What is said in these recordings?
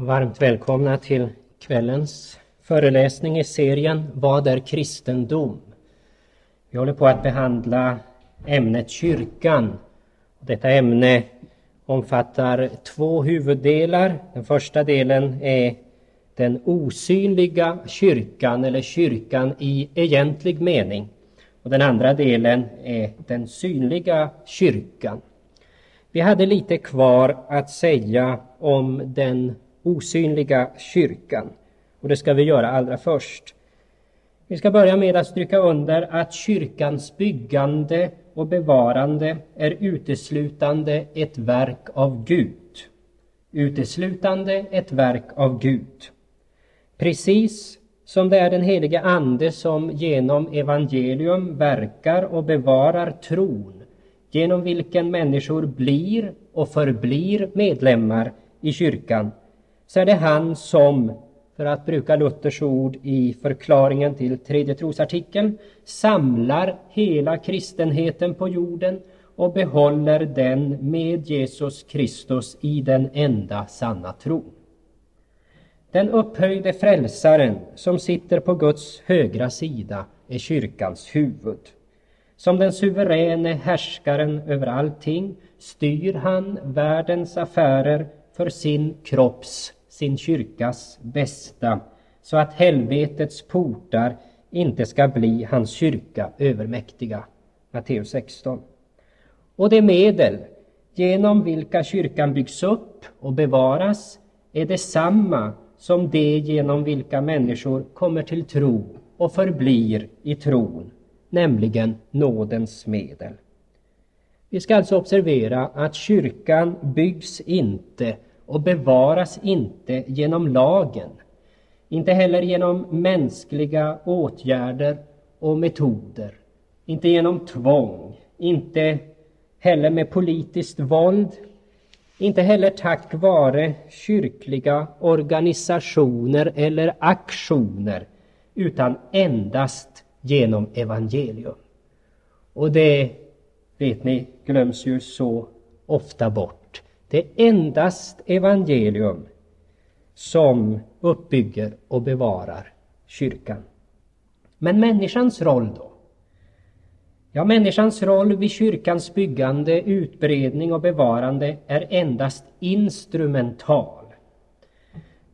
Varmt välkomna till kvällens föreläsning i serien Vad är kristendom? Vi håller på att behandla ämnet kyrkan. Detta ämne omfattar två huvuddelar. Den första delen är den osynliga kyrkan eller kyrkan i egentlig mening. Och den andra delen är den synliga kyrkan. Vi hade lite kvar att säga om den osynliga kyrkan. Och det ska vi göra allra först. Vi ska börja med att stryka under att kyrkans byggande och bevarande är uteslutande ett verk av Gud. Uteslutande ett verk av Gud. Precis som det är den helige Ande som genom evangelium verkar och bevarar tron genom vilken människor blir och förblir medlemmar i kyrkan så är det han som, för att bruka Luthers ord i förklaringen till tredje trosartikeln, samlar hela kristenheten på jorden och behåller den med Jesus Kristus i den enda sanna tron. Den upphöjde frälsaren som sitter på Guds högra sida är kyrkans huvud. Som den suveräne härskaren över allting styr han världens affärer för sin kropps sin kyrkas bästa så att helvetets portar inte ska bli hans kyrka övermäktiga. Matteus 16. Och de medel genom vilka kyrkan byggs upp och bevaras är detsamma som de genom vilka människor kommer till tro och förblir i tron, nämligen nådens medel. Vi ska alltså observera att kyrkan byggs inte och bevaras inte genom lagen, inte heller genom mänskliga åtgärder och metoder, inte genom tvång, inte heller med politiskt våld, inte heller tack vare kyrkliga organisationer eller aktioner, utan endast genom evangelium. Och det, vet ni, glöms ju så ofta bort. Det är endast evangelium som uppbygger och bevarar kyrkan. Men människans roll då? Ja, människans roll vid kyrkans byggande, utbredning och bevarande är endast instrumental.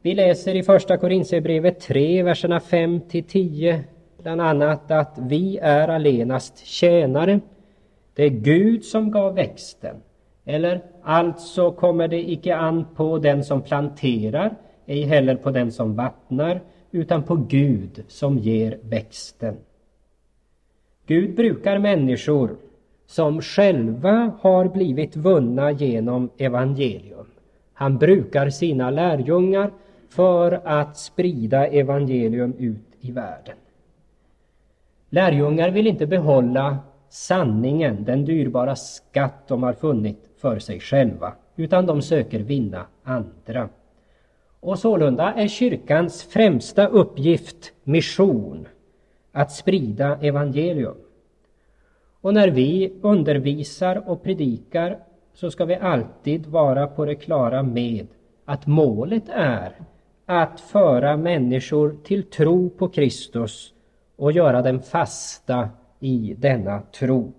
Vi läser i Första Korintierbrevet 3, verserna 5 till 10 bland annat att vi är allenast tjänare. Det är Gud som gav växten eller alltså kommer det icke an på den som planterar, ej heller på den som vattnar, utan på Gud som ger växten. Gud brukar människor som själva har blivit vunna genom evangelium. Han brukar sina lärjungar för att sprida evangelium ut i världen. Lärjungar vill inte behålla sanningen, den dyrbara skatt de har funnit för sig själva, utan de söker vinna andra. Och sålunda är kyrkans främsta uppgift mission, att sprida evangelium. Och när vi undervisar och predikar så ska vi alltid vara på det klara med att målet är att föra människor till tro på Kristus och göra dem fasta i denna tro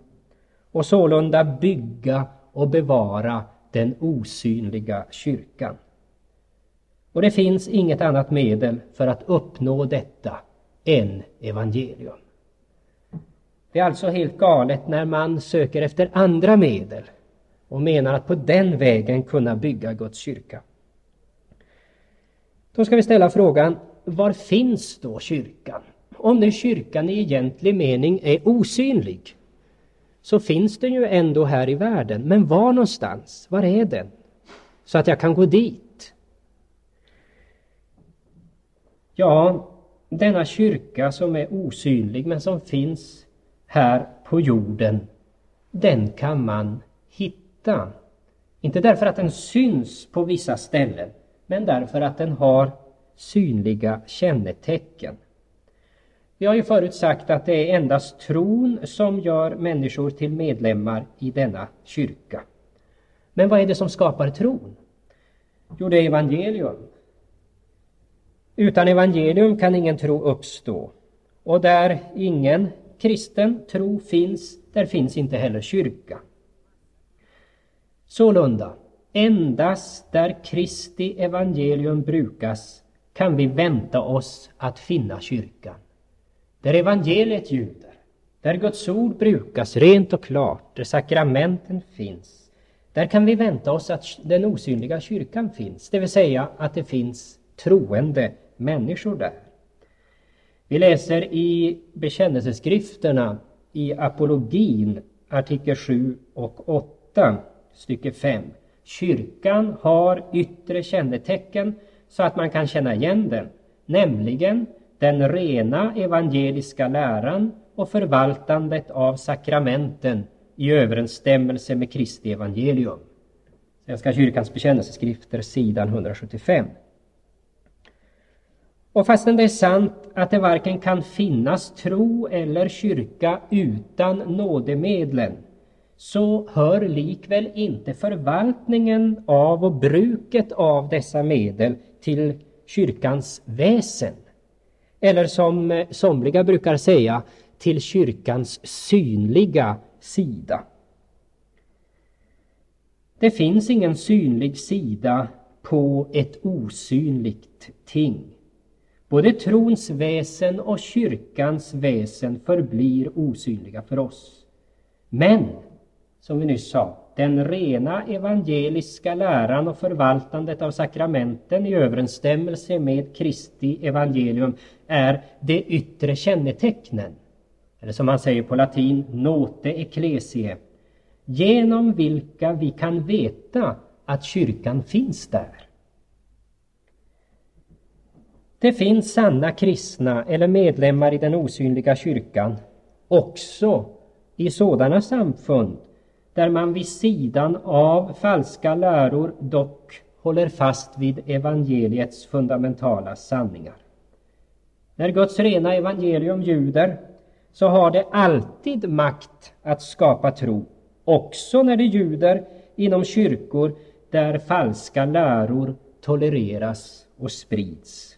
och sålunda bygga och bevara den osynliga kyrkan. Och det finns inget annat medel för att uppnå detta än evangelium. Det är alltså helt galet när man söker efter andra medel och menar att på den vägen kunna bygga Guds kyrka. Då ska vi ställa frågan, var finns då kyrkan? Om nu kyrkan i egentlig mening är osynlig, så finns den ju ändå här i världen. Men var någonstans? Var är den? Så att jag kan gå dit. Ja, denna kyrka som är osynlig men som finns här på jorden, den kan man hitta. Inte därför att den syns på vissa ställen, men därför att den har synliga kännetecken. Vi har ju förut sagt att det är endast tron som gör människor till medlemmar i denna kyrka. Men vad är det som skapar tron? Jo, det är evangelium. Utan evangelium kan ingen tro uppstå. Och där ingen kristen tro finns, där finns inte heller kyrka. Sålunda, endast där Kristi evangelium brukas kan vi vänta oss att finna kyrkan. Där evangeliet ljuder, där Guds ord brukas rent och klart, där sakramenten finns, där kan vi vänta oss att den osynliga kyrkan finns, det vill säga att det finns troende människor där. Vi läser i bekännelseskrifterna i apologin artikel 7 och 8 stycke 5. Kyrkan har yttre kännetecken så att man kan känna igen den, nämligen den rena evangeliska läran och förvaltandet av sakramenten i överensstämmelse med Kristi evangelium. Svenska kyrkans bekännelseskrifter, sidan 175. Och fastän det är sant att det varken kan finnas tro eller kyrka utan nådemedlen, så hör likväl inte förvaltningen av och bruket av dessa medel till kyrkans väsen. Eller som eh, somliga brukar säga, till kyrkans synliga sida. Det finns ingen synlig sida på ett osynligt ting. Både trons väsen och kyrkans väsen förblir osynliga för oss. Men, som vi nyss sa, den rena evangeliska läran och förvaltandet av sakramenten i överensstämmelse med Kristi evangelium är de yttre kännetecknen. Eller som man säger på latin, note ecclesiae, genom vilka vi kan veta att kyrkan finns där. Det finns sanna kristna eller medlemmar i den osynliga kyrkan också i sådana samfund där man vid sidan av falska läror dock håller fast vid evangeliets fundamentala sanningar. När Guds rena evangelium ljuder så har det alltid makt att skapa tro, också när det ljuder inom kyrkor där falska läror tolereras och sprids.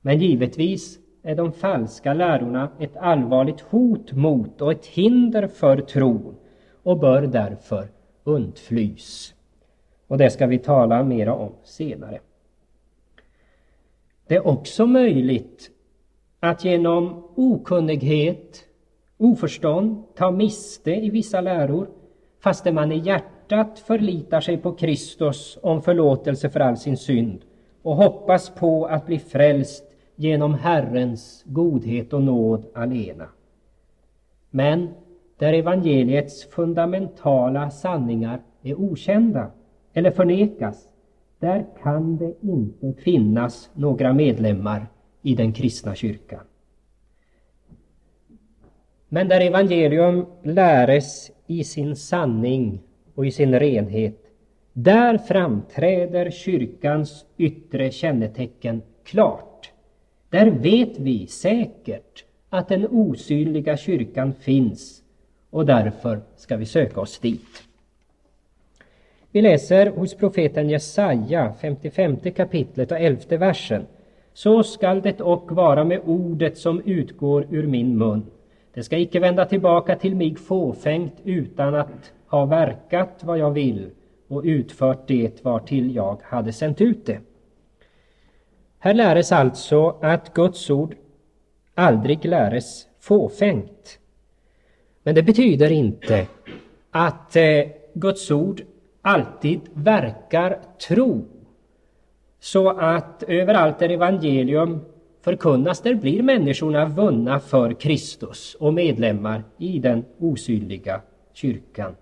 Men givetvis är de falska lärorna ett allvarligt hot mot och ett hinder för tron och bör därför undflys. Och det ska vi tala mera om senare. Det är också möjligt att genom okunnighet, oförstånd, ta miste i vissa läror fastän man i hjärtat förlitar sig på Kristus om förlåtelse för all sin synd och hoppas på att bli frälst genom Herrens godhet och nåd alena. Men där evangeliets fundamentala sanningar är okända eller förnekas, där kan det inte finnas några medlemmar i den kristna kyrkan. Men där evangelium läres i sin sanning och i sin renhet, där framträder kyrkans yttre kännetecken klart. Där vet vi säkert att den osynliga kyrkan finns och därför ska vi söka oss dit. Vi läser hos profeten Jesaja, 55 kapitlet och 11 versen. Så skall det och vara med ordet som utgår ur min mun. Det ska icke vända tillbaka till mig fåfängt utan att ha verkat vad jag vill och utfört det vartill jag hade sänt ut det. Här läres alltså att Guds ord aldrig läres fåfängt. Men det betyder inte att eh, Guds ord alltid verkar tro. Så att överallt där evangelium förkunnas, där blir människorna vunna för Kristus och medlemmar i den osynliga kyrkan.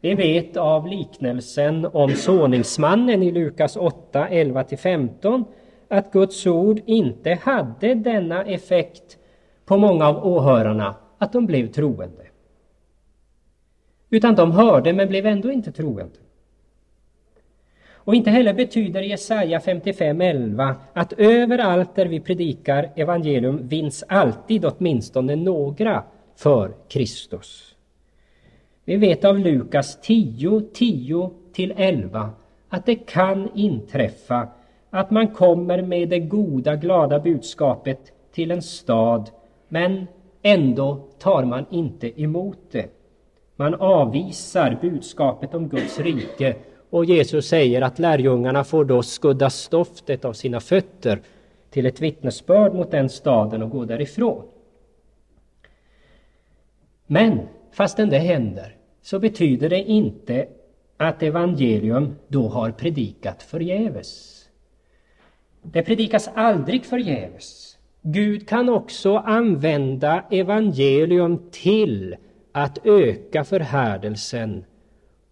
Vi vet av liknelsen om såningsmannen i Lukas 8, 11-15 att Guds ord inte hade denna effekt på många av åhörarna, att de blev troende. Utan de hörde men blev ändå inte troende. Och inte heller betyder Jesaja 55.11 att överallt där vi predikar evangelium vinns alltid åtminstone några för Kristus. Vi vet av Lukas 10, 10 till 11 att det kan inträffa att man kommer med det goda, glada budskapet till en stad, men ändå tar man inte emot det. Man avvisar budskapet om Guds rike och Jesus säger att lärjungarna får då skudda stoftet av sina fötter till ett vittnesbörd mot den staden och gå därifrån. Men fastän det händer så betyder det inte att evangelium då har predikat förgäves. Det predikas aldrig förgäves. Gud kan också använda evangelium till att öka förhärdelsen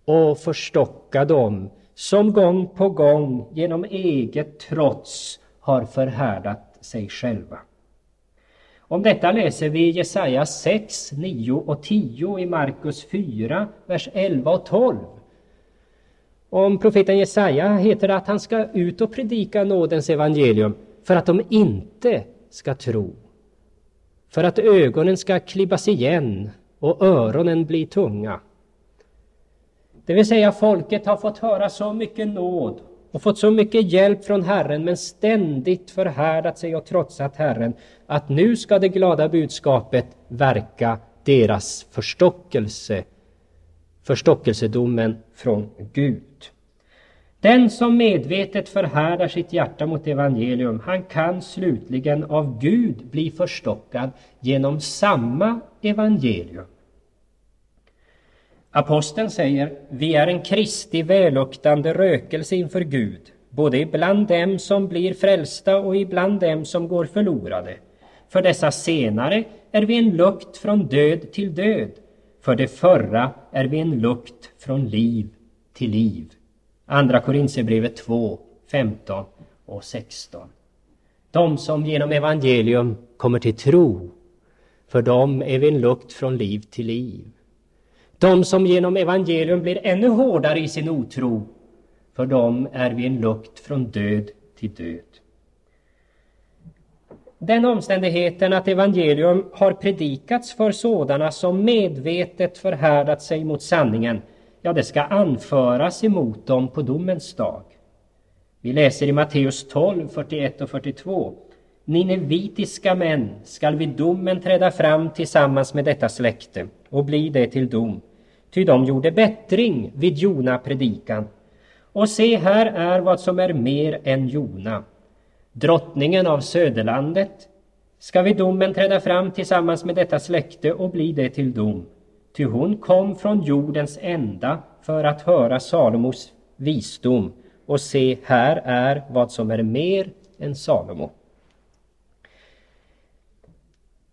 och förstocka dem som gång på gång genom eget trots har förhärdat sig själva. Om detta läser vi Jesaja 6, 9 och 10 i Markus 4, vers 11 och 12. Om profeten Jesaja heter det att han ska ut och predika nådens evangelium för att de inte ska tro. För att ögonen ska klibbas igen och öronen bli tunga. Det vill säga folket har fått höra så mycket nåd och fått så mycket hjälp från Herren men ständigt förhärdat sig och trotsat Herren att nu ska det glada budskapet verka deras förstockelse, förstockelsedomen från Gud. Den som medvetet förhärdar sitt hjärta mot evangelium, han kan slutligen av Gud bli förstockad genom samma evangelium. Aposteln säger, vi är en Kristi välluktande rökelse inför Gud, både ibland dem som blir frälsta och ibland dem som går förlorade. För dessa senare är vi en lukt från död till död, för det förra är vi en lukt från liv till liv. Andra Korinthierbrevet 2, 15 och 16. De som genom evangelium kommer till tro, för dem är vi en lukt från liv till liv. De som genom evangelium blir ännu hårdare i sin otro, för dem är vi en lukt från död till död. Den omständigheten att evangelium har predikats för sådana som medvetet förhärdat sig mot sanningen, ja, det ska anföras emot dem på domens dag. Vi läser i Matteus 12, 41 och 42. Ninevitiska män skall vid domen träda fram tillsammans med detta släkte och bli det till dom ty de gjorde bättring vid Jona predikan. Och se, här är vad som är mer än Jona. Drottningen av söderlandet ska vid domen träda fram tillsammans med detta släkte och bli det till dom. Ty hon kom från jordens ända för att höra Salomos visdom och se, här är vad som är mer än Salomo.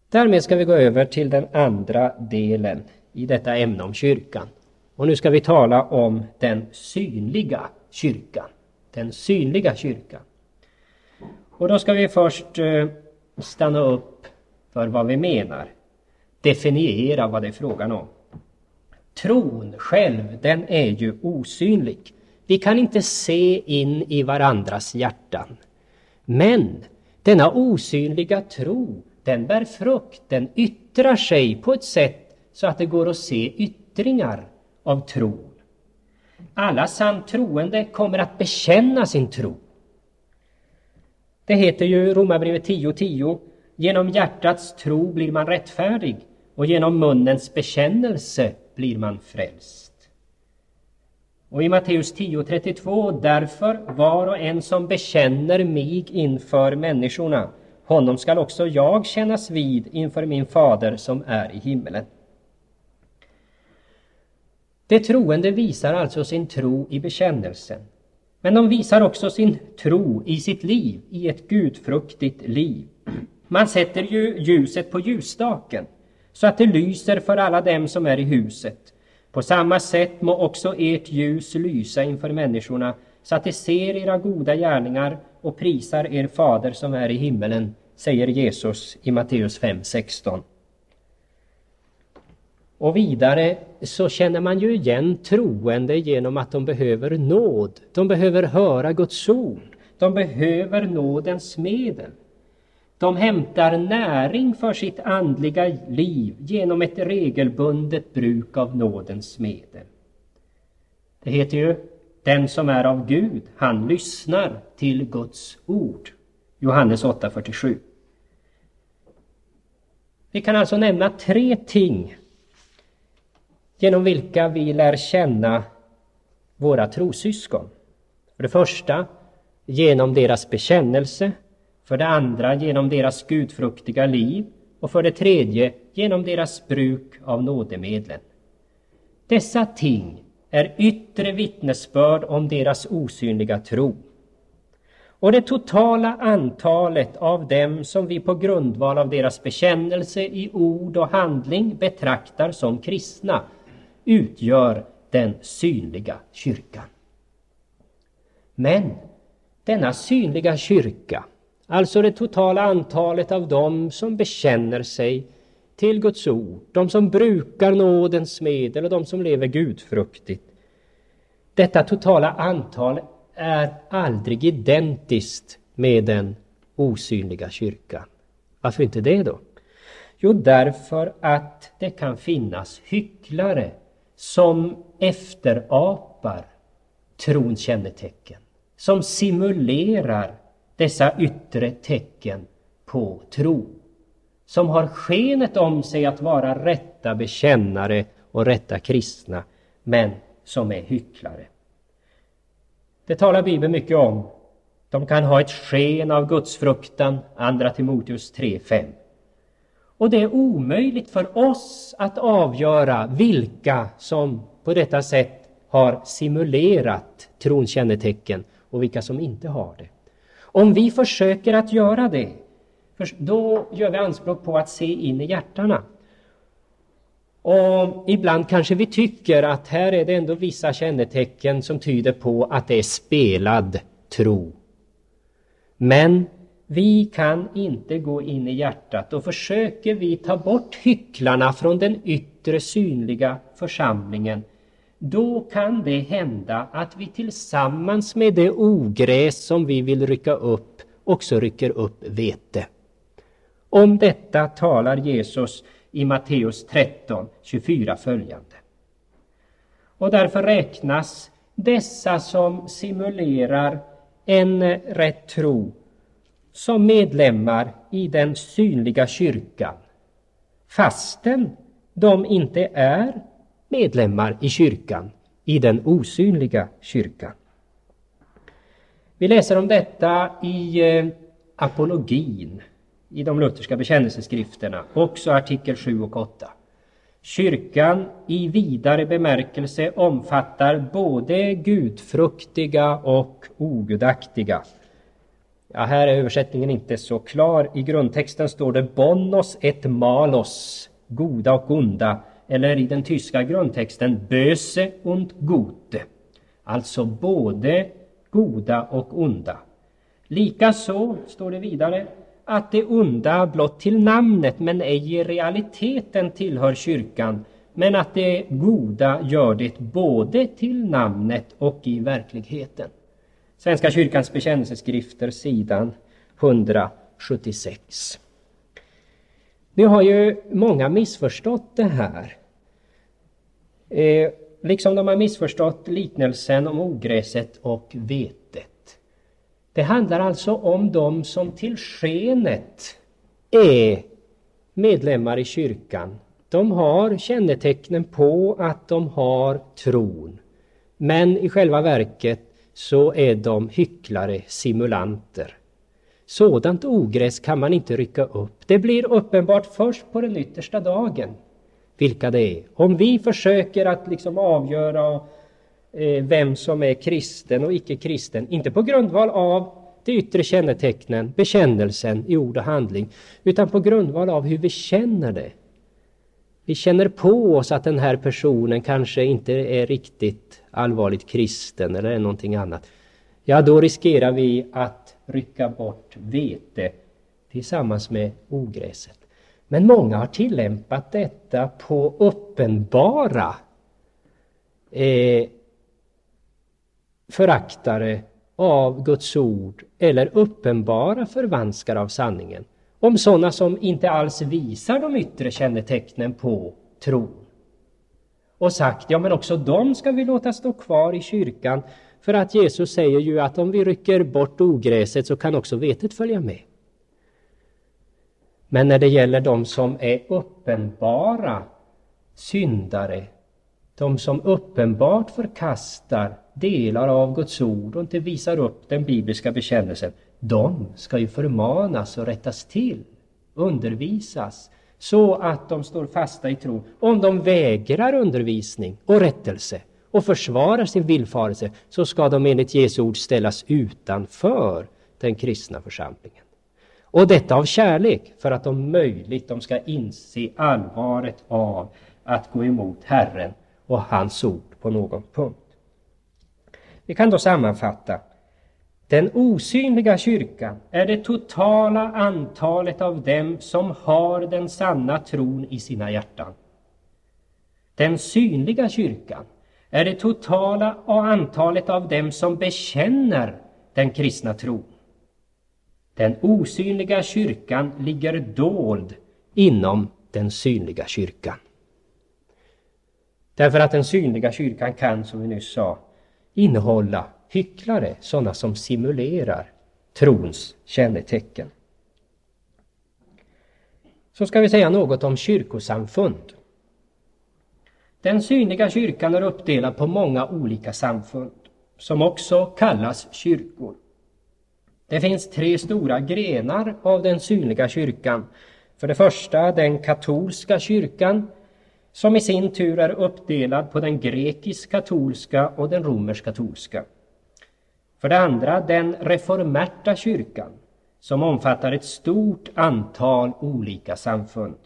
Därmed ska vi gå över till den andra delen i detta ämne om kyrkan. Och nu ska vi tala om den synliga kyrkan. Den synliga kyrkan. Och då ska vi först eh, stanna upp för vad vi menar. Definiera vad det är frågan om. Tron själv, den är ju osynlig. Vi kan inte se in i varandras hjärtan. Men denna osynliga tro, den bär frukt, den yttrar sig på ett sätt så att det går att se yttringar av tron. Alla sant troende kommer att bekänna sin tro. Det heter ju i Romarbrevet 10.10 10, Genom hjärtats tro blir man rättfärdig och genom munnens bekännelse blir man frälst. Och i Matteus 10.32 Därför var och en som bekänner mig inför människorna, honom skall också jag kännas vid inför min fader som är i himmelen. De troende visar alltså sin tro i bekännelsen. Men de visar också sin tro i sitt liv, i ett gudfruktigt liv. Man sätter ju ljuset på ljusstaken så att det lyser för alla dem som är i huset. På samma sätt må också ert ljus lysa inför människorna så att de ser era goda gärningar och prisar er fader som är i himmelen, säger Jesus i Matteus 5.16. Och vidare så känner man ju igen troende genom att de behöver nåd. De behöver höra Guds ord. De behöver nådens medel. De hämtar näring för sitt andliga liv genom ett regelbundet bruk av nådens medel. Det heter ju Den som är av Gud, han lyssnar till Guds ord. Johannes 8.47. Vi kan alltså nämna tre ting genom vilka vi lär känna våra trossyskon. För det första genom deras bekännelse, för det andra genom deras gudfruktiga liv och för det tredje genom deras bruk av nådemedlen. Dessa ting är yttre vittnesbörd om deras osynliga tro. Och det totala antalet av dem som vi på grundval av deras bekännelse i ord och handling betraktar som kristna utgör den synliga kyrkan. Men denna synliga kyrka, alltså det totala antalet av dem som bekänner sig till Guds ord, de som brukar nådens medel och de som lever gudfruktigt. Detta totala antal är aldrig identiskt med den osynliga kyrkan. Varför inte det då? Jo, därför att det kan finnas hycklare som efterapar trons kännetecken, som simulerar dessa yttre tecken på tro, som har skenet om sig att vara rätta bekännare och rätta kristna, men som är hycklare. Det talar Bibeln mycket om. De kan ha ett sken av gudsfruktan, Andra Timoteus 3.5. Och det är omöjligt för oss att avgöra vilka som på detta sätt har simulerat trons kännetecken och vilka som inte har det. Om vi försöker att göra det, då gör vi anspråk på att se in i hjärtana. Och ibland kanske vi tycker att här är det ändå vissa kännetecken som tyder på att det är spelad tro. Men vi kan inte gå in i hjärtat och försöker vi ta bort hycklarna från den yttre synliga församlingen då kan det hända att vi tillsammans med det ogräs som vi vill rycka upp också rycker upp vete. Om detta talar Jesus i Matteus 13, 24 följande. Och därför räknas dessa som simulerar en rätt tro som medlemmar i den synliga kyrkan fastän de inte är medlemmar i kyrkan, i den osynliga kyrkan. Vi läser om detta i eh, apologin i de lutherska bekännelseskrifterna, också artikel 7 och 8. Kyrkan i vidare bemärkelse omfattar både gudfruktiga och ogudaktiga. Ja, här är översättningen inte så klar. I grundtexten står det bonos et malos, goda och onda, eller i den tyska grundtexten böse und gute, alltså både goda och onda. Likaså, står det vidare, att det onda blott till namnet men ej i realiteten tillhör kyrkan, men att det goda gör det både till namnet och i verkligheten. Svenska kyrkans bekännelseskrifter, sidan 176. Nu har ju många missförstått det här. Eh, liksom de har missförstått liknelsen om ogräset och vetet. Det handlar alltså om de som till skenet är medlemmar i kyrkan. De har kännetecknen på att de har tron. Men i själva verket så är de hycklare, simulanter. Sådant ogräs kan man inte rycka upp. Det blir uppenbart först på den yttersta dagen vilka det är. Om vi försöker att liksom avgöra eh, vem som är kristen och icke kristen, inte på grundval av de yttre kännetecknen, bekännelsen i ord och handling, utan på grundval av hur vi känner det. Vi känner på oss att den här personen kanske inte är riktigt allvarligt kristen eller är någonting annat. Ja, då riskerar vi att rycka bort vete tillsammans med ogräset. Men många har tillämpat detta på uppenbara eh, föraktare av Guds ord eller uppenbara förvanskare av sanningen. Om sådana som inte alls visar de yttre kännetecknen på tron. Och sagt, ja men också de ska vi låta stå kvar i kyrkan För att Jesus säger ju att om vi rycker bort ogräset så kan också vetet följa med. Men när det gäller de som är uppenbara syndare, de som uppenbart förkastar delar av Guds ord och inte visar upp den bibliska bekännelsen, de ska ju förmanas och rättas till, undervisas, så att de står fasta i tron. Om de vägrar undervisning och rättelse och försvarar sin villfarelse, så ska de enligt Jesu ord ställas utanför den kristna församlingen. Och detta av kärlek, för att om möjligt de ska inse allvaret av att gå emot Herren och hans ord på någon punkt. Vi kan då sammanfatta. Den osynliga kyrkan är det totala antalet av dem som har den sanna tron i sina hjärtan. Den synliga kyrkan är det totala antalet av dem som bekänner den kristna tron. Den osynliga kyrkan ligger dold inom den synliga kyrkan. Därför att den synliga kyrkan kan, som vi nyss sa, innehålla hycklare, sådana som simulerar trons kännetecken. Så ska vi säga något om kyrkosamfund. Den synliga kyrkan är uppdelad på många olika samfund, som också kallas kyrkor. Det finns tre stora grenar av den synliga kyrkan. För det första den katolska kyrkan som i sin tur är uppdelad på den grekisk-katolska och den romersk-katolska. För det andra den reformerta kyrkan som omfattar ett stort antal olika samfund.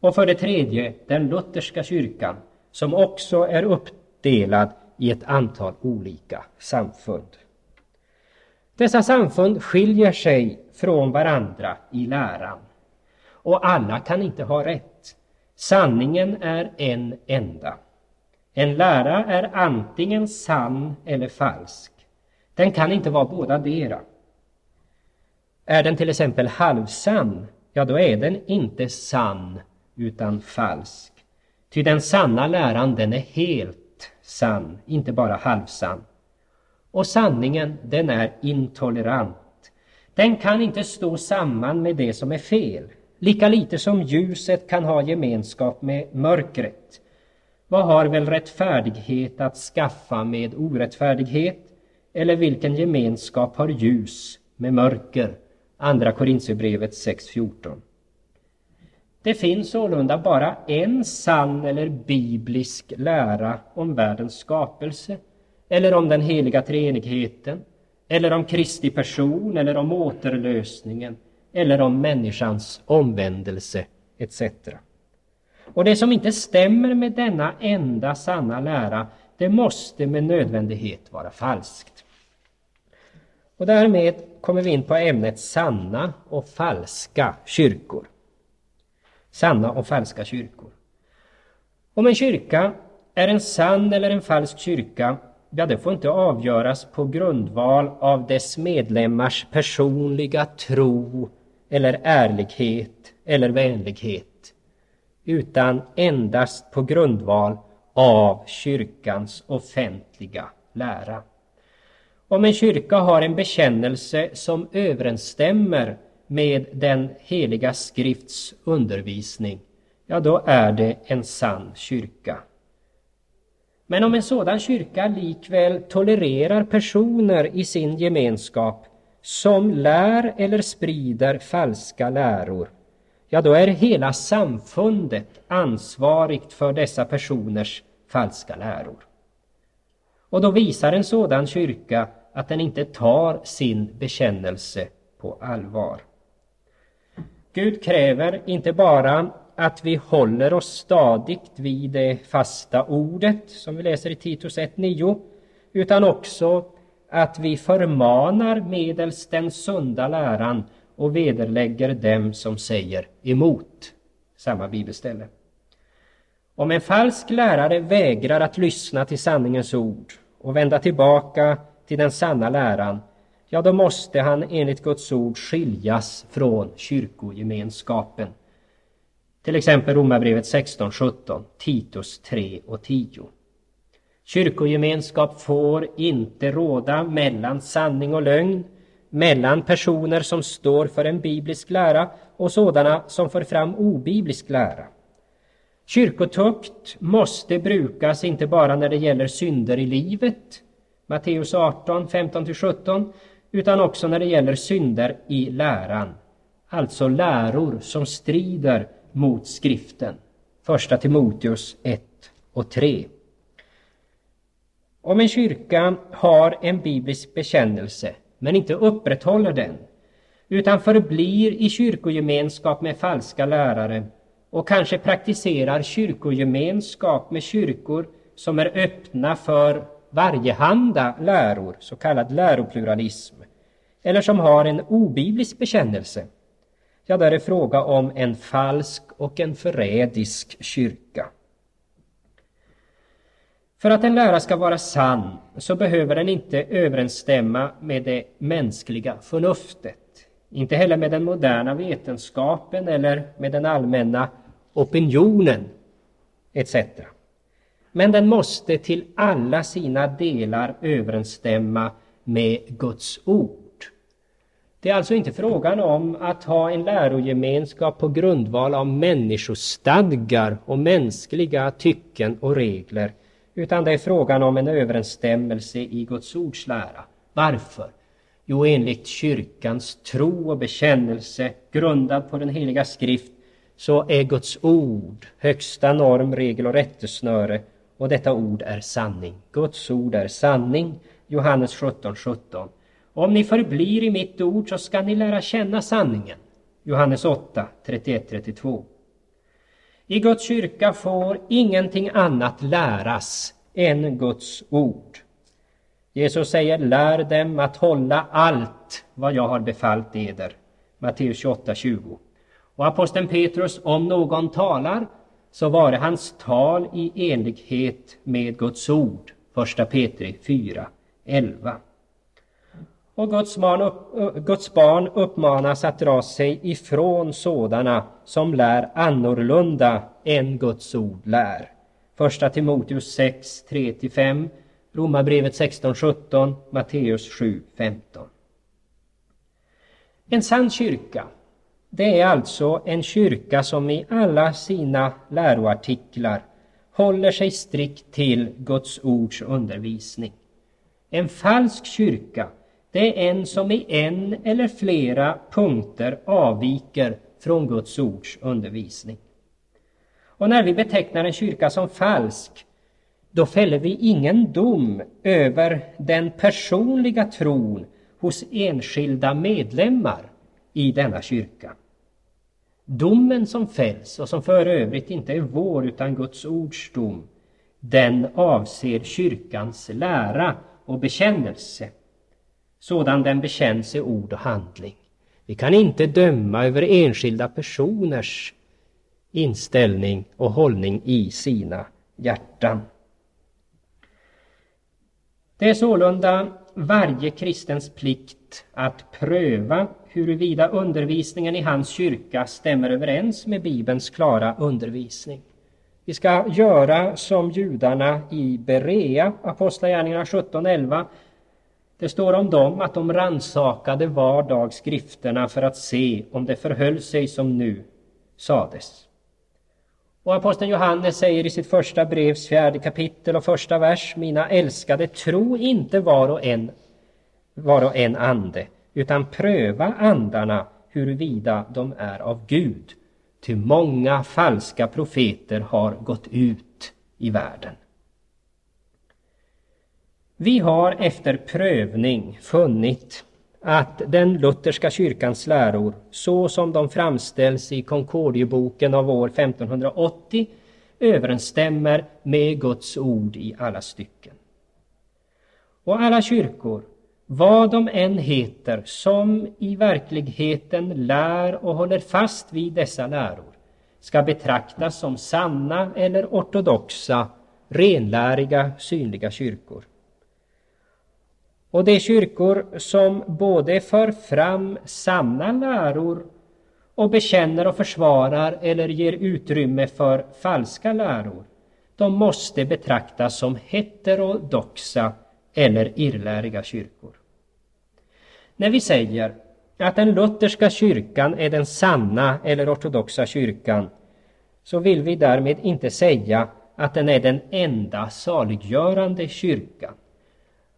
Och för det tredje den lutherska kyrkan som också är uppdelad i ett antal olika samfund. Dessa samfund skiljer sig från varandra i läran. Och alla kan inte ha rätt. Sanningen är en enda. En lära är antingen sann eller falsk. Den kan inte vara båda dera. Är den till exempel halvsann, ja då är den inte sann utan falsk. Ty den sanna läran den är helt sann, inte bara halvsann. Och sanningen den är intolerant. Den kan inte stå samman med det som är fel. Lika lite som ljuset kan ha gemenskap med mörkret. Vad har väl rättfärdighet att skaffa med orättfärdighet? Eller vilken gemenskap har ljus med mörker? Andra Korintierbrevet 6.14. Det finns sålunda bara en sann eller biblisk lära om världens skapelse, eller om den heliga treenigheten, eller om Kristi person, eller om återlösningen, eller om människans omvändelse etc. Och det som inte stämmer med denna enda sanna lära, det måste med nödvändighet vara falskt. Och därmed kommer vi in på ämnet sanna och falska kyrkor. Sanna och falska kyrkor. Om en kyrka är en sann eller en falsk kyrka, ja, det får inte avgöras på grundval av dess medlemmars personliga tro eller ärlighet eller vänlighet, utan endast på grundval av kyrkans offentliga lära. Om en kyrka har en bekännelse som överensstämmer med den heliga skrifts undervisning, ja då är det en sann kyrka. Men om en sådan kyrka likväl tolererar personer i sin gemenskap som lär eller sprider falska läror, ja då är hela samfundet ansvarigt för dessa personers falska läror. Och då visar en sådan kyrka att den inte tar sin bekännelse på allvar. Gud kräver inte bara att vi håller oss stadigt vid det fasta ordet som vi läser i Titus 1.9 utan också att vi förmanar medelst den sunda läran och vederlägger dem som säger emot. Samma bibelställe. Om en falsk lärare vägrar att lyssna till sanningens ord och vända tillbaka till den sanna läran, ja, då måste han enligt Guds ord skiljas från kyrkogemenskapen. Till exempel Romarbrevet 16, 17, Titus 3 och 10. Kyrkogemenskap får inte råda mellan sanning och lögn, mellan personer som står för en biblisk lära och sådana som för fram obiblisk lära. Kyrkotukt måste brukas inte bara när det gäller synder i livet, Matteus 18, 15-17, utan också när det gäller synder i läran, alltså läror som strider mot skriften. Första Timoteus 1 och 3. Om en kyrka har en biblisk bekännelse men inte upprätthåller den utan förblir i kyrkogemenskap med falska lärare och kanske praktiserar kyrkogemenskap med kyrkor som är öppna för varjehanda läror, så kallad läropluralism, eller som har en obiblisk bekännelse, ja, där är det fråga om en falsk och en förrädisk kyrka. För att en lära ska vara sann så behöver den inte överensstämma med det mänskliga förnuftet, inte heller med den moderna vetenskapen eller med den allmänna opinionen etc. Men den måste till alla sina delar överensstämma med Guds ord. Det är alltså inte frågan om att ha en lärogemenskap på grundval av människostadgar och mänskliga tycken och regler, utan det är frågan om en överensstämmelse i Guds ords lära. Varför? Jo, enligt kyrkans tro och bekännelse, grundad på den heliga skrift, så är Guds ord högsta norm, regel och rättesnöre och detta ord är sanning. Guds ord är sanning. Johannes 17, 17. Om ni förblir i mitt ord så ska ni lära känna sanningen. Johannes 8, 31, 32. I Guds kyrka får ingenting annat läras än Guds ord. Jesus säger, lär dem att hålla allt vad jag har befallt eder. Matteus 28, 20. Och aposteln Petrus, om någon talar, så var det hans tal i enlighet med Guds ord. Första Petri 4, 11. Och Guds barn, upp, Guds barn uppmanas att dra sig ifrån sådana som lär annorlunda än Guds ord lär. Första Timoteus 6, 3-5, Romarbrevet 16, 17, Matteus 7, 15. En sann kyrka det är alltså en kyrka som i alla sina läroartiklar håller sig strikt till Guds ords undervisning. En falsk kyrka, det är en som i en eller flera punkter avviker från Guds ords undervisning. Och när vi betecknar en kyrka som falsk, då fäller vi ingen dom över den personliga tron hos enskilda medlemmar i denna kyrka. Domen som fälls och som för övrigt inte är vår utan Guds ords dom, den avser kyrkans lära och bekännelse, sådan den bekänns i ord och handling. Vi kan inte döma över enskilda personers inställning och hållning i sina hjärtan. Det är sålunda varje kristens plikt att pröva huruvida undervisningen i hans kyrka stämmer överens med Bibelns klara undervisning. Vi ska göra som judarna i Berea, Apostlagärningarna 17.11. Det står om dem att de ransakade var dag skrifterna för att se om det förhöll sig som nu sades. Och aposteln Johannes säger i sitt första brevs fjärde kapitel och första vers, mina älskade, tro inte var och en, var och en ande, utan pröva andarna huruvida de är av Gud. Ty många falska profeter har gått ut i världen. Vi har efter prövning funnit att den lutherska kyrkans läror, så som de framställs i Concordieboken av år 1580, överensstämmer med Guds ord i alla stycken. Och alla kyrkor vad de än heter, som i verkligheten lär och håller fast vid dessa läror, ska betraktas som sanna eller ortodoxa, renläriga, synliga kyrkor. Och de kyrkor som både för fram sanna läror och bekänner och försvarar eller ger utrymme för falska läror, de måste betraktas som heterodoxa eller irrläriga kyrkor. När vi säger att den lutherska kyrkan är den sanna eller ortodoxa kyrkan så vill vi därmed inte säga att den är den enda saliggörande kyrkan.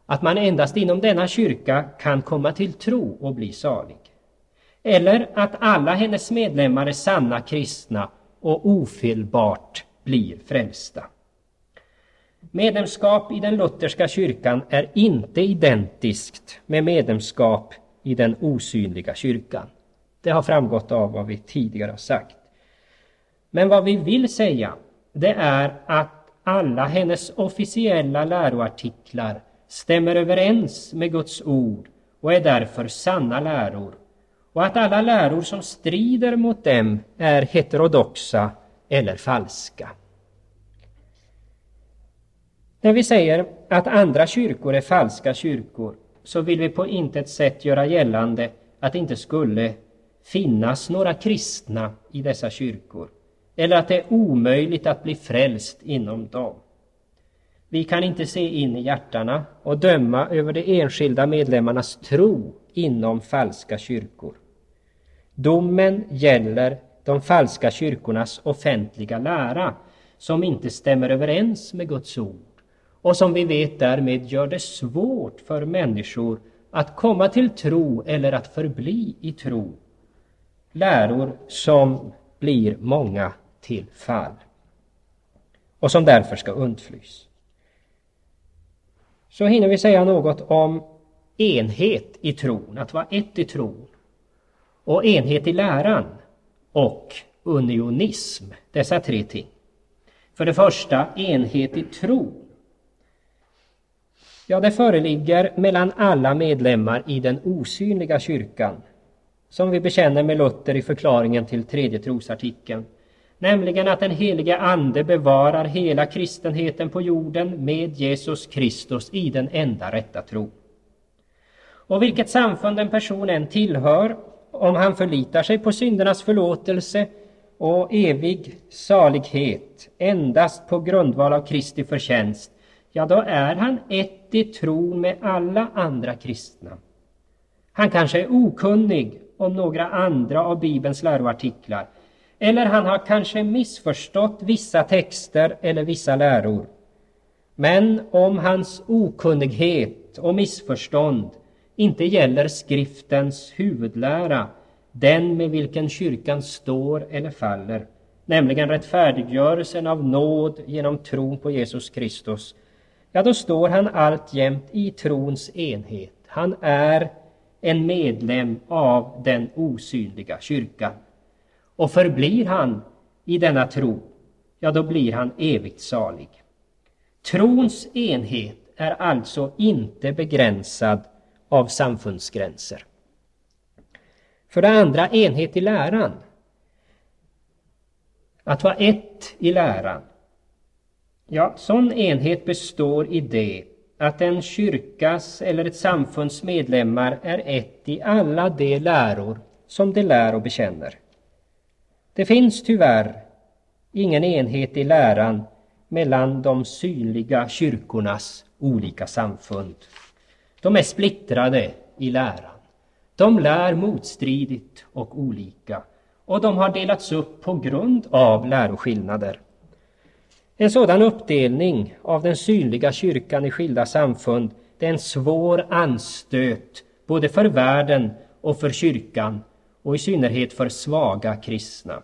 Att man endast inom denna kyrka kan komma till tro och bli salig. Eller att alla hennes medlemmar är sanna kristna och ofelbart blir frälsta. Medlemskap i den lutherska kyrkan är inte identiskt med medlemskap i den osynliga kyrkan. Det har framgått av vad vi tidigare har sagt. Men vad vi vill säga, det är att alla hennes officiella läroartiklar stämmer överens med Guds ord och är därför sanna läror och att alla läror som strider mot dem är heterodoxa eller falska. När vi säger att andra kyrkor är falska kyrkor så vill vi på intet sätt göra gällande att det inte skulle finnas några kristna i dessa kyrkor eller att det är omöjligt att bli frälst inom dem. Vi kan inte se in i hjärtana och döma över de enskilda medlemmarnas tro inom falska kyrkor. Domen gäller de falska kyrkornas offentliga lära som inte stämmer överens med Guds ord och som vi vet därmed gör det svårt för människor att komma till tro eller att förbli i tro. Läror som blir många till fall och som därför ska undflys. Så hinner vi säga något om enhet i tron, att vara ett i tron och enhet i läran och unionism, dessa tre ting. För det första enhet i tro. Ja, det föreligger mellan alla medlemmar i den osynliga kyrkan, som vi bekänner med Luther i förklaringen till tredje trosartikeln, nämligen att den helige Ande bevarar hela kristenheten på jorden med Jesus Kristus i den enda rätta tro. Och vilket samfund en person än tillhör, om han förlitar sig på syndernas förlåtelse och evig salighet endast på grundval av Kristi förtjänst, ja, då är han ett i tron med alla andra kristna. Han kanske är okunnig om några andra av Bibelns läroartiklar, eller han har kanske missförstått vissa texter eller vissa läror. Men om hans okunnighet och missförstånd inte gäller skriftens huvudlära, den med vilken kyrkan står eller faller, nämligen rättfärdiggörelsen av nåd genom tron på Jesus Kristus, ja, då står han alltjämt i trons enhet. Han är en medlem av den osynliga kyrkan. Och förblir han i denna tro, ja, då blir han evigt salig. Trons enhet är alltså inte begränsad av samfundsgränser. För det andra, enhet i läran. Att vara ett i läran. Ja, sån enhet består i det att en kyrkas eller ett samfunds medlemmar är ett i alla de läror som de lär och bekänner. Det finns tyvärr ingen enhet i läran mellan de synliga kyrkornas olika samfund. De är splittrade i läran. De lär motstridigt och olika och de har delats upp på grund av läroskillnader. En sådan uppdelning av den synliga kyrkan i skilda samfund det är en svår anstöt både för världen och för kyrkan och i synnerhet för svaga kristna.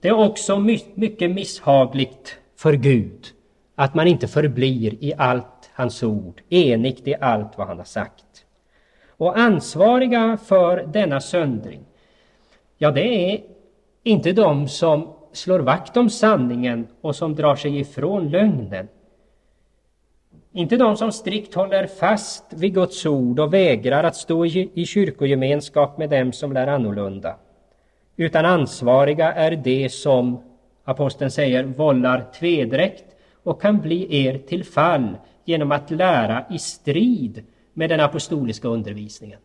Det är också mycket misshagligt för Gud att man inte förblir i allt hans ord, enigt i allt vad han har sagt. Och ansvariga för denna söndring, ja det är inte de som slår vakt om sanningen och som drar sig ifrån lögnen. Inte de som strikt håller fast vid Guds ord och vägrar att stå i kyrkogemenskap med dem som lär annorlunda. Utan ansvariga är de som, aposteln säger, vållar tvedräkt och kan bli er till fall genom att lära i strid med den apostoliska undervisningen.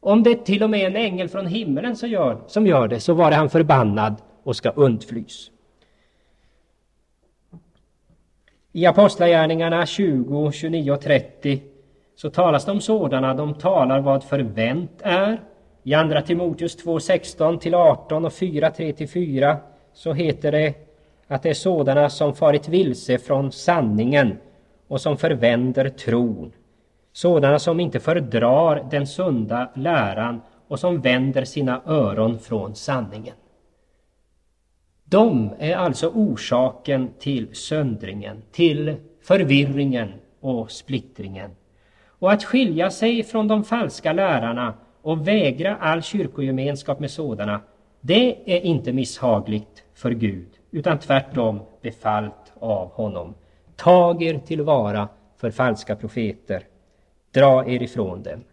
Om det till och med är en ängel från himlen som gör, som gör det, så var det han förbannad och ska undflys. I Apostlagärningarna 20, 29 och 30 så talas det om sådana. De talar vad förvänt är. I Andra Timoteus 2, 16 till 18 och 4, 3 till 4 så heter det att det är sådana som farit vilse från sanningen och som förvänder tron. Sådana som inte fördrar den sunda läran och som vänder sina öron från sanningen. De är alltså orsaken till söndringen, till förvirringen och splittringen. Och att skilja sig från de falska lärarna och vägra all kyrkogemenskap med sådana, det är inte misshagligt för Gud, utan tvärtom befallt av honom. Tag er tillvara för falska profeter. Dra er ifrån dem.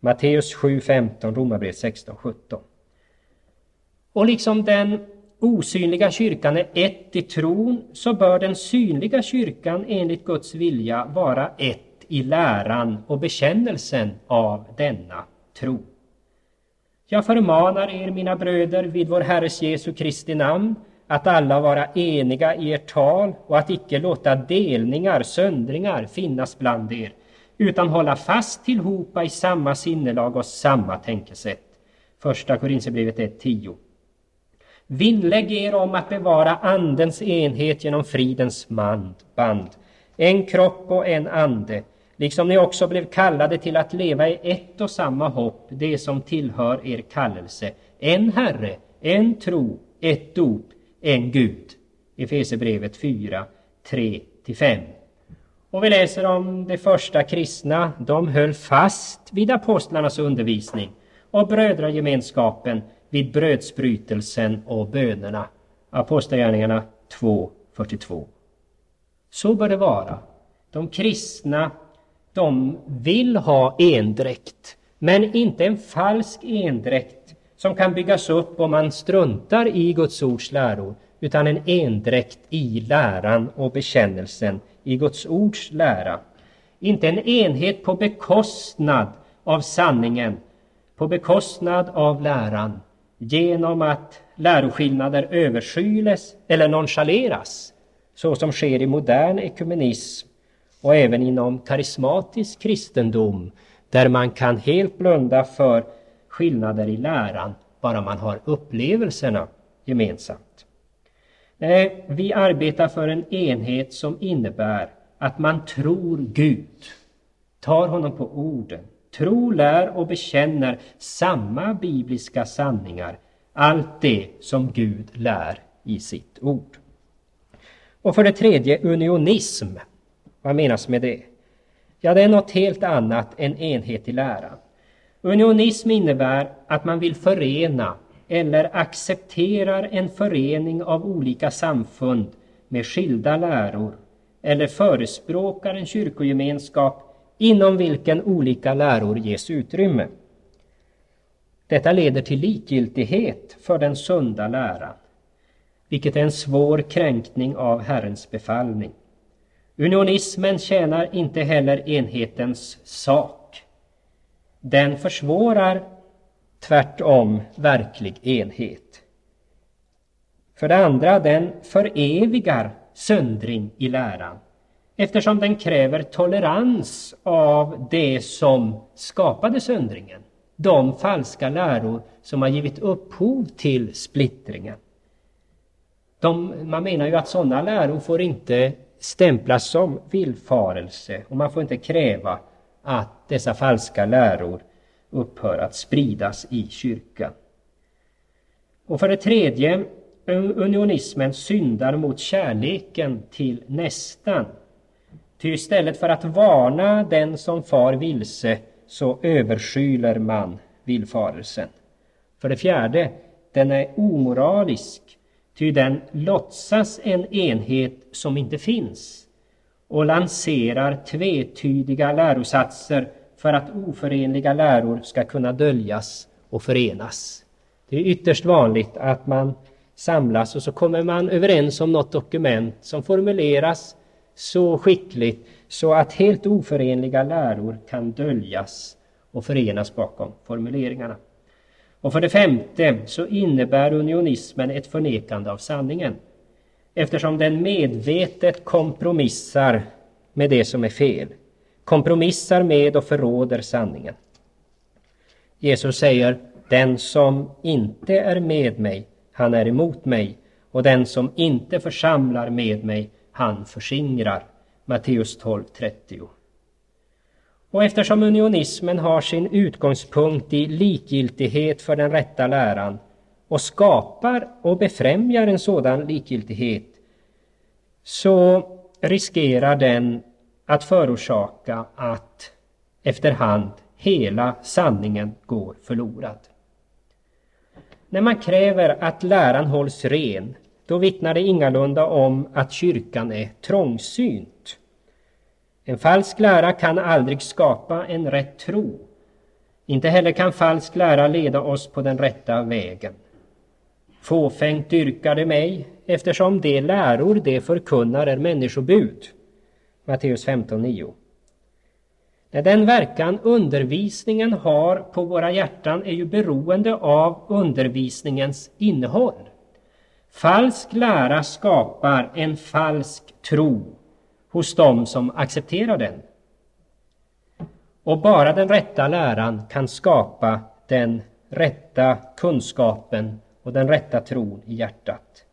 Matteus 7.15, Romarbrevet 16.17. Och liksom den osynliga kyrkan är ett i tron så bör den synliga kyrkan enligt Guds vilja vara ett i läran och bekännelsen av denna tro. Jag förmanar er, mina bröder, vid vår Herres Jesu Kristi namn, att alla vara eniga i ert tal och att icke låta delningar, söndringar finnas bland er, utan hålla fast tillhopa i samma sinnelag och samma tänkesätt. Första Korinthierbrevet 1.10. Vinnlägg er om att bevara Andens enhet genom fridens band, en kropp och en ande, liksom ni också blev kallade till att leva i ett och samma hopp, det som tillhör er kallelse. En Herre, en tro, ett dop, en Gud. Efesierbrevet 4, 3-5. Och vi läser om de första kristna. De höll fast vid apostlarnas undervisning och brödragemenskapen vid brödsbrytelsen och bönerna. Apostlagärningarna 2.42. Så bör det vara. De kristna, de vill ha endräkt, men inte en falsk endräkt som kan byggas upp om man struntar i Guds ords läror, utan en endräkt i läran och bekännelsen i Guds ords lära. Inte en enhet på bekostnad av sanningen, på bekostnad av läran, genom att läroskillnader överskyles eller nonchaleras, så som sker i modern ekumenism och även inom karismatisk kristendom, där man kan helt blunda för skillnader i läran, bara man har upplevelserna gemensamt. Nej, vi arbetar för en enhet som innebär att man tror Gud, tar honom på orden, Tro lär och bekänner samma bibliska sanningar, allt det som Gud lär i sitt ord. Och för det tredje, unionism. Vad menas med det? Ja, det är något helt annat än enhet i läran. Unionism innebär att man vill förena eller accepterar en förening av olika samfund med skilda läror eller förespråkar en kyrkogemenskap inom vilken olika läror ges utrymme. Detta leder till likgiltighet för den sunda läran, vilket är en svår kränkning av Herrens befallning. Unionismen tjänar inte heller enhetens sak. Den försvårar tvärtom verklig enhet. För det andra, den förevigar söndring i läran eftersom den kräver tolerans av det som skapade söndringen. De falska läror som har givit upphov till splittringen. De, man menar ju att sådana läror får inte stämplas som villfarelse och man får inte kräva att dessa falska läror upphör att spridas i kyrkan. Och för det tredje, unionismen syndar mot kärleken till nästan. Ty istället för att varna den som far vilse så överskyler man villfarelsen. För det fjärde, den är omoralisk, ty den låtsas en enhet som inte finns och lanserar tvetydiga lärosatser för att oförenliga läror ska kunna döljas och förenas. Det är ytterst vanligt att man samlas och så kommer man överens om något dokument som formuleras så skickligt så att helt oförenliga läror kan döljas och förenas bakom formuleringarna. Och för det femte så innebär unionismen ett förnekande av sanningen. eftersom den medvetet kompromissar med det som är fel. Kompromissar med och förråder sanningen. Jesus säger, den som inte är med mig, han är emot mig och den som inte församlar med mig, han förskingrar. Matteus 12.30. Och eftersom unionismen har sin utgångspunkt i likgiltighet för den rätta läran och skapar och befrämjar en sådan likgiltighet så riskerar den att förorsaka att efterhand hela sanningen går förlorad. När man kräver att läran hålls ren, då vittnar det ingalunda om att kyrkan är trångsynt. En falsk lära kan aldrig skapa en rätt tro. Inte heller kan falsk lära leda oss på den rätta vägen. Fåfängt dyrkar de mig, eftersom de läror de förkunnar är människobud. Matteus 15.9. Den verkan undervisningen har på våra hjärtan är ju beroende av undervisningens innehåll. Falsk lära skapar en falsk tro hos dem som accepterar den. Och bara den rätta läran kan skapa den rätta kunskapen och den rätta tron i hjärtat.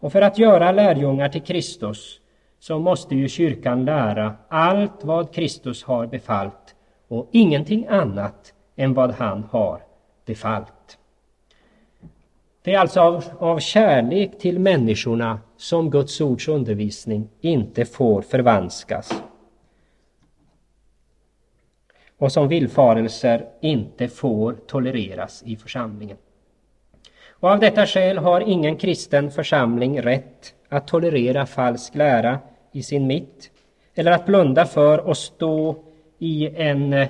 Och för att göra lärjungar till Kristus så måste ju kyrkan lära allt vad Kristus har befallt och ingenting annat än vad han har befallt. Det är alltså av, av kärlek till människorna som Guds ords undervisning inte får förvanskas och som villfarelser inte får tolereras i församlingen. Och av detta skäl har ingen kristen församling rätt att tolerera falsk lära i sin mitt eller att blunda för och stå i en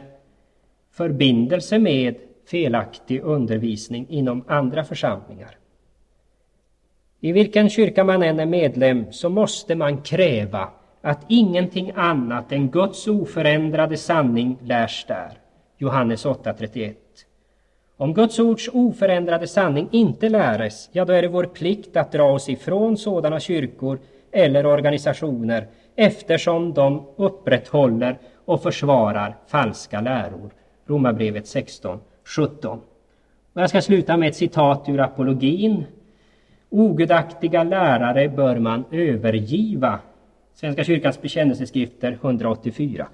förbindelse med felaktig undervisning inom andra församlingar. I vilken kyrka man än är medlem så måste man kräva att ingenting annat än Guds oförändrade sanning lärs där. Johannes 8.31. Om Guds ords oförändrade sanning inte läres, ja då är det vår plikt att dra oss ifrån sådana kyrkor eller organisationer eftersom de upprätthåller och försvarar falska läror. Romarbrevet 16, 17. Och jag ska sluta med ett citat ur apologin. Ogudaktiga lärare bör man övergiva. Svenska kyrkans bekännelseskrifter 184.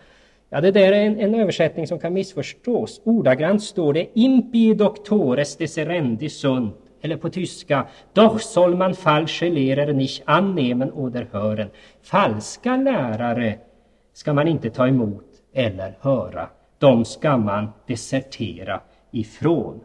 Ja, det där är en, en, översättning som kan missförstås. Ordagrant står det Impi doctores deserendi sunt eller på tyska Doch soll man falsche Lehrer nicht annehmen oder hören. Falska lärare ska man inte ta emot eller höra. De ska man desertera ifrån.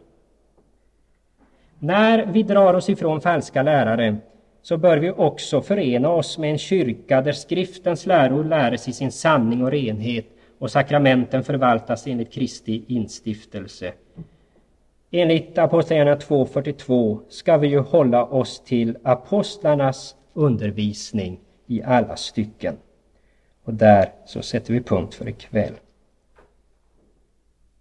När vi drar oss ifrån falska lärare så bör vi också förena oss med en kyrka där skriftens läror läres i sin sanning och renhet och sakramenten förvaltas enligt Kristi instiftelse. Enligt Apostlagärningarna 2.42 ska vi ju hålla oss till apostlarnas undervisning i alla stycken. Och där så sätter vi punkt för ikväll.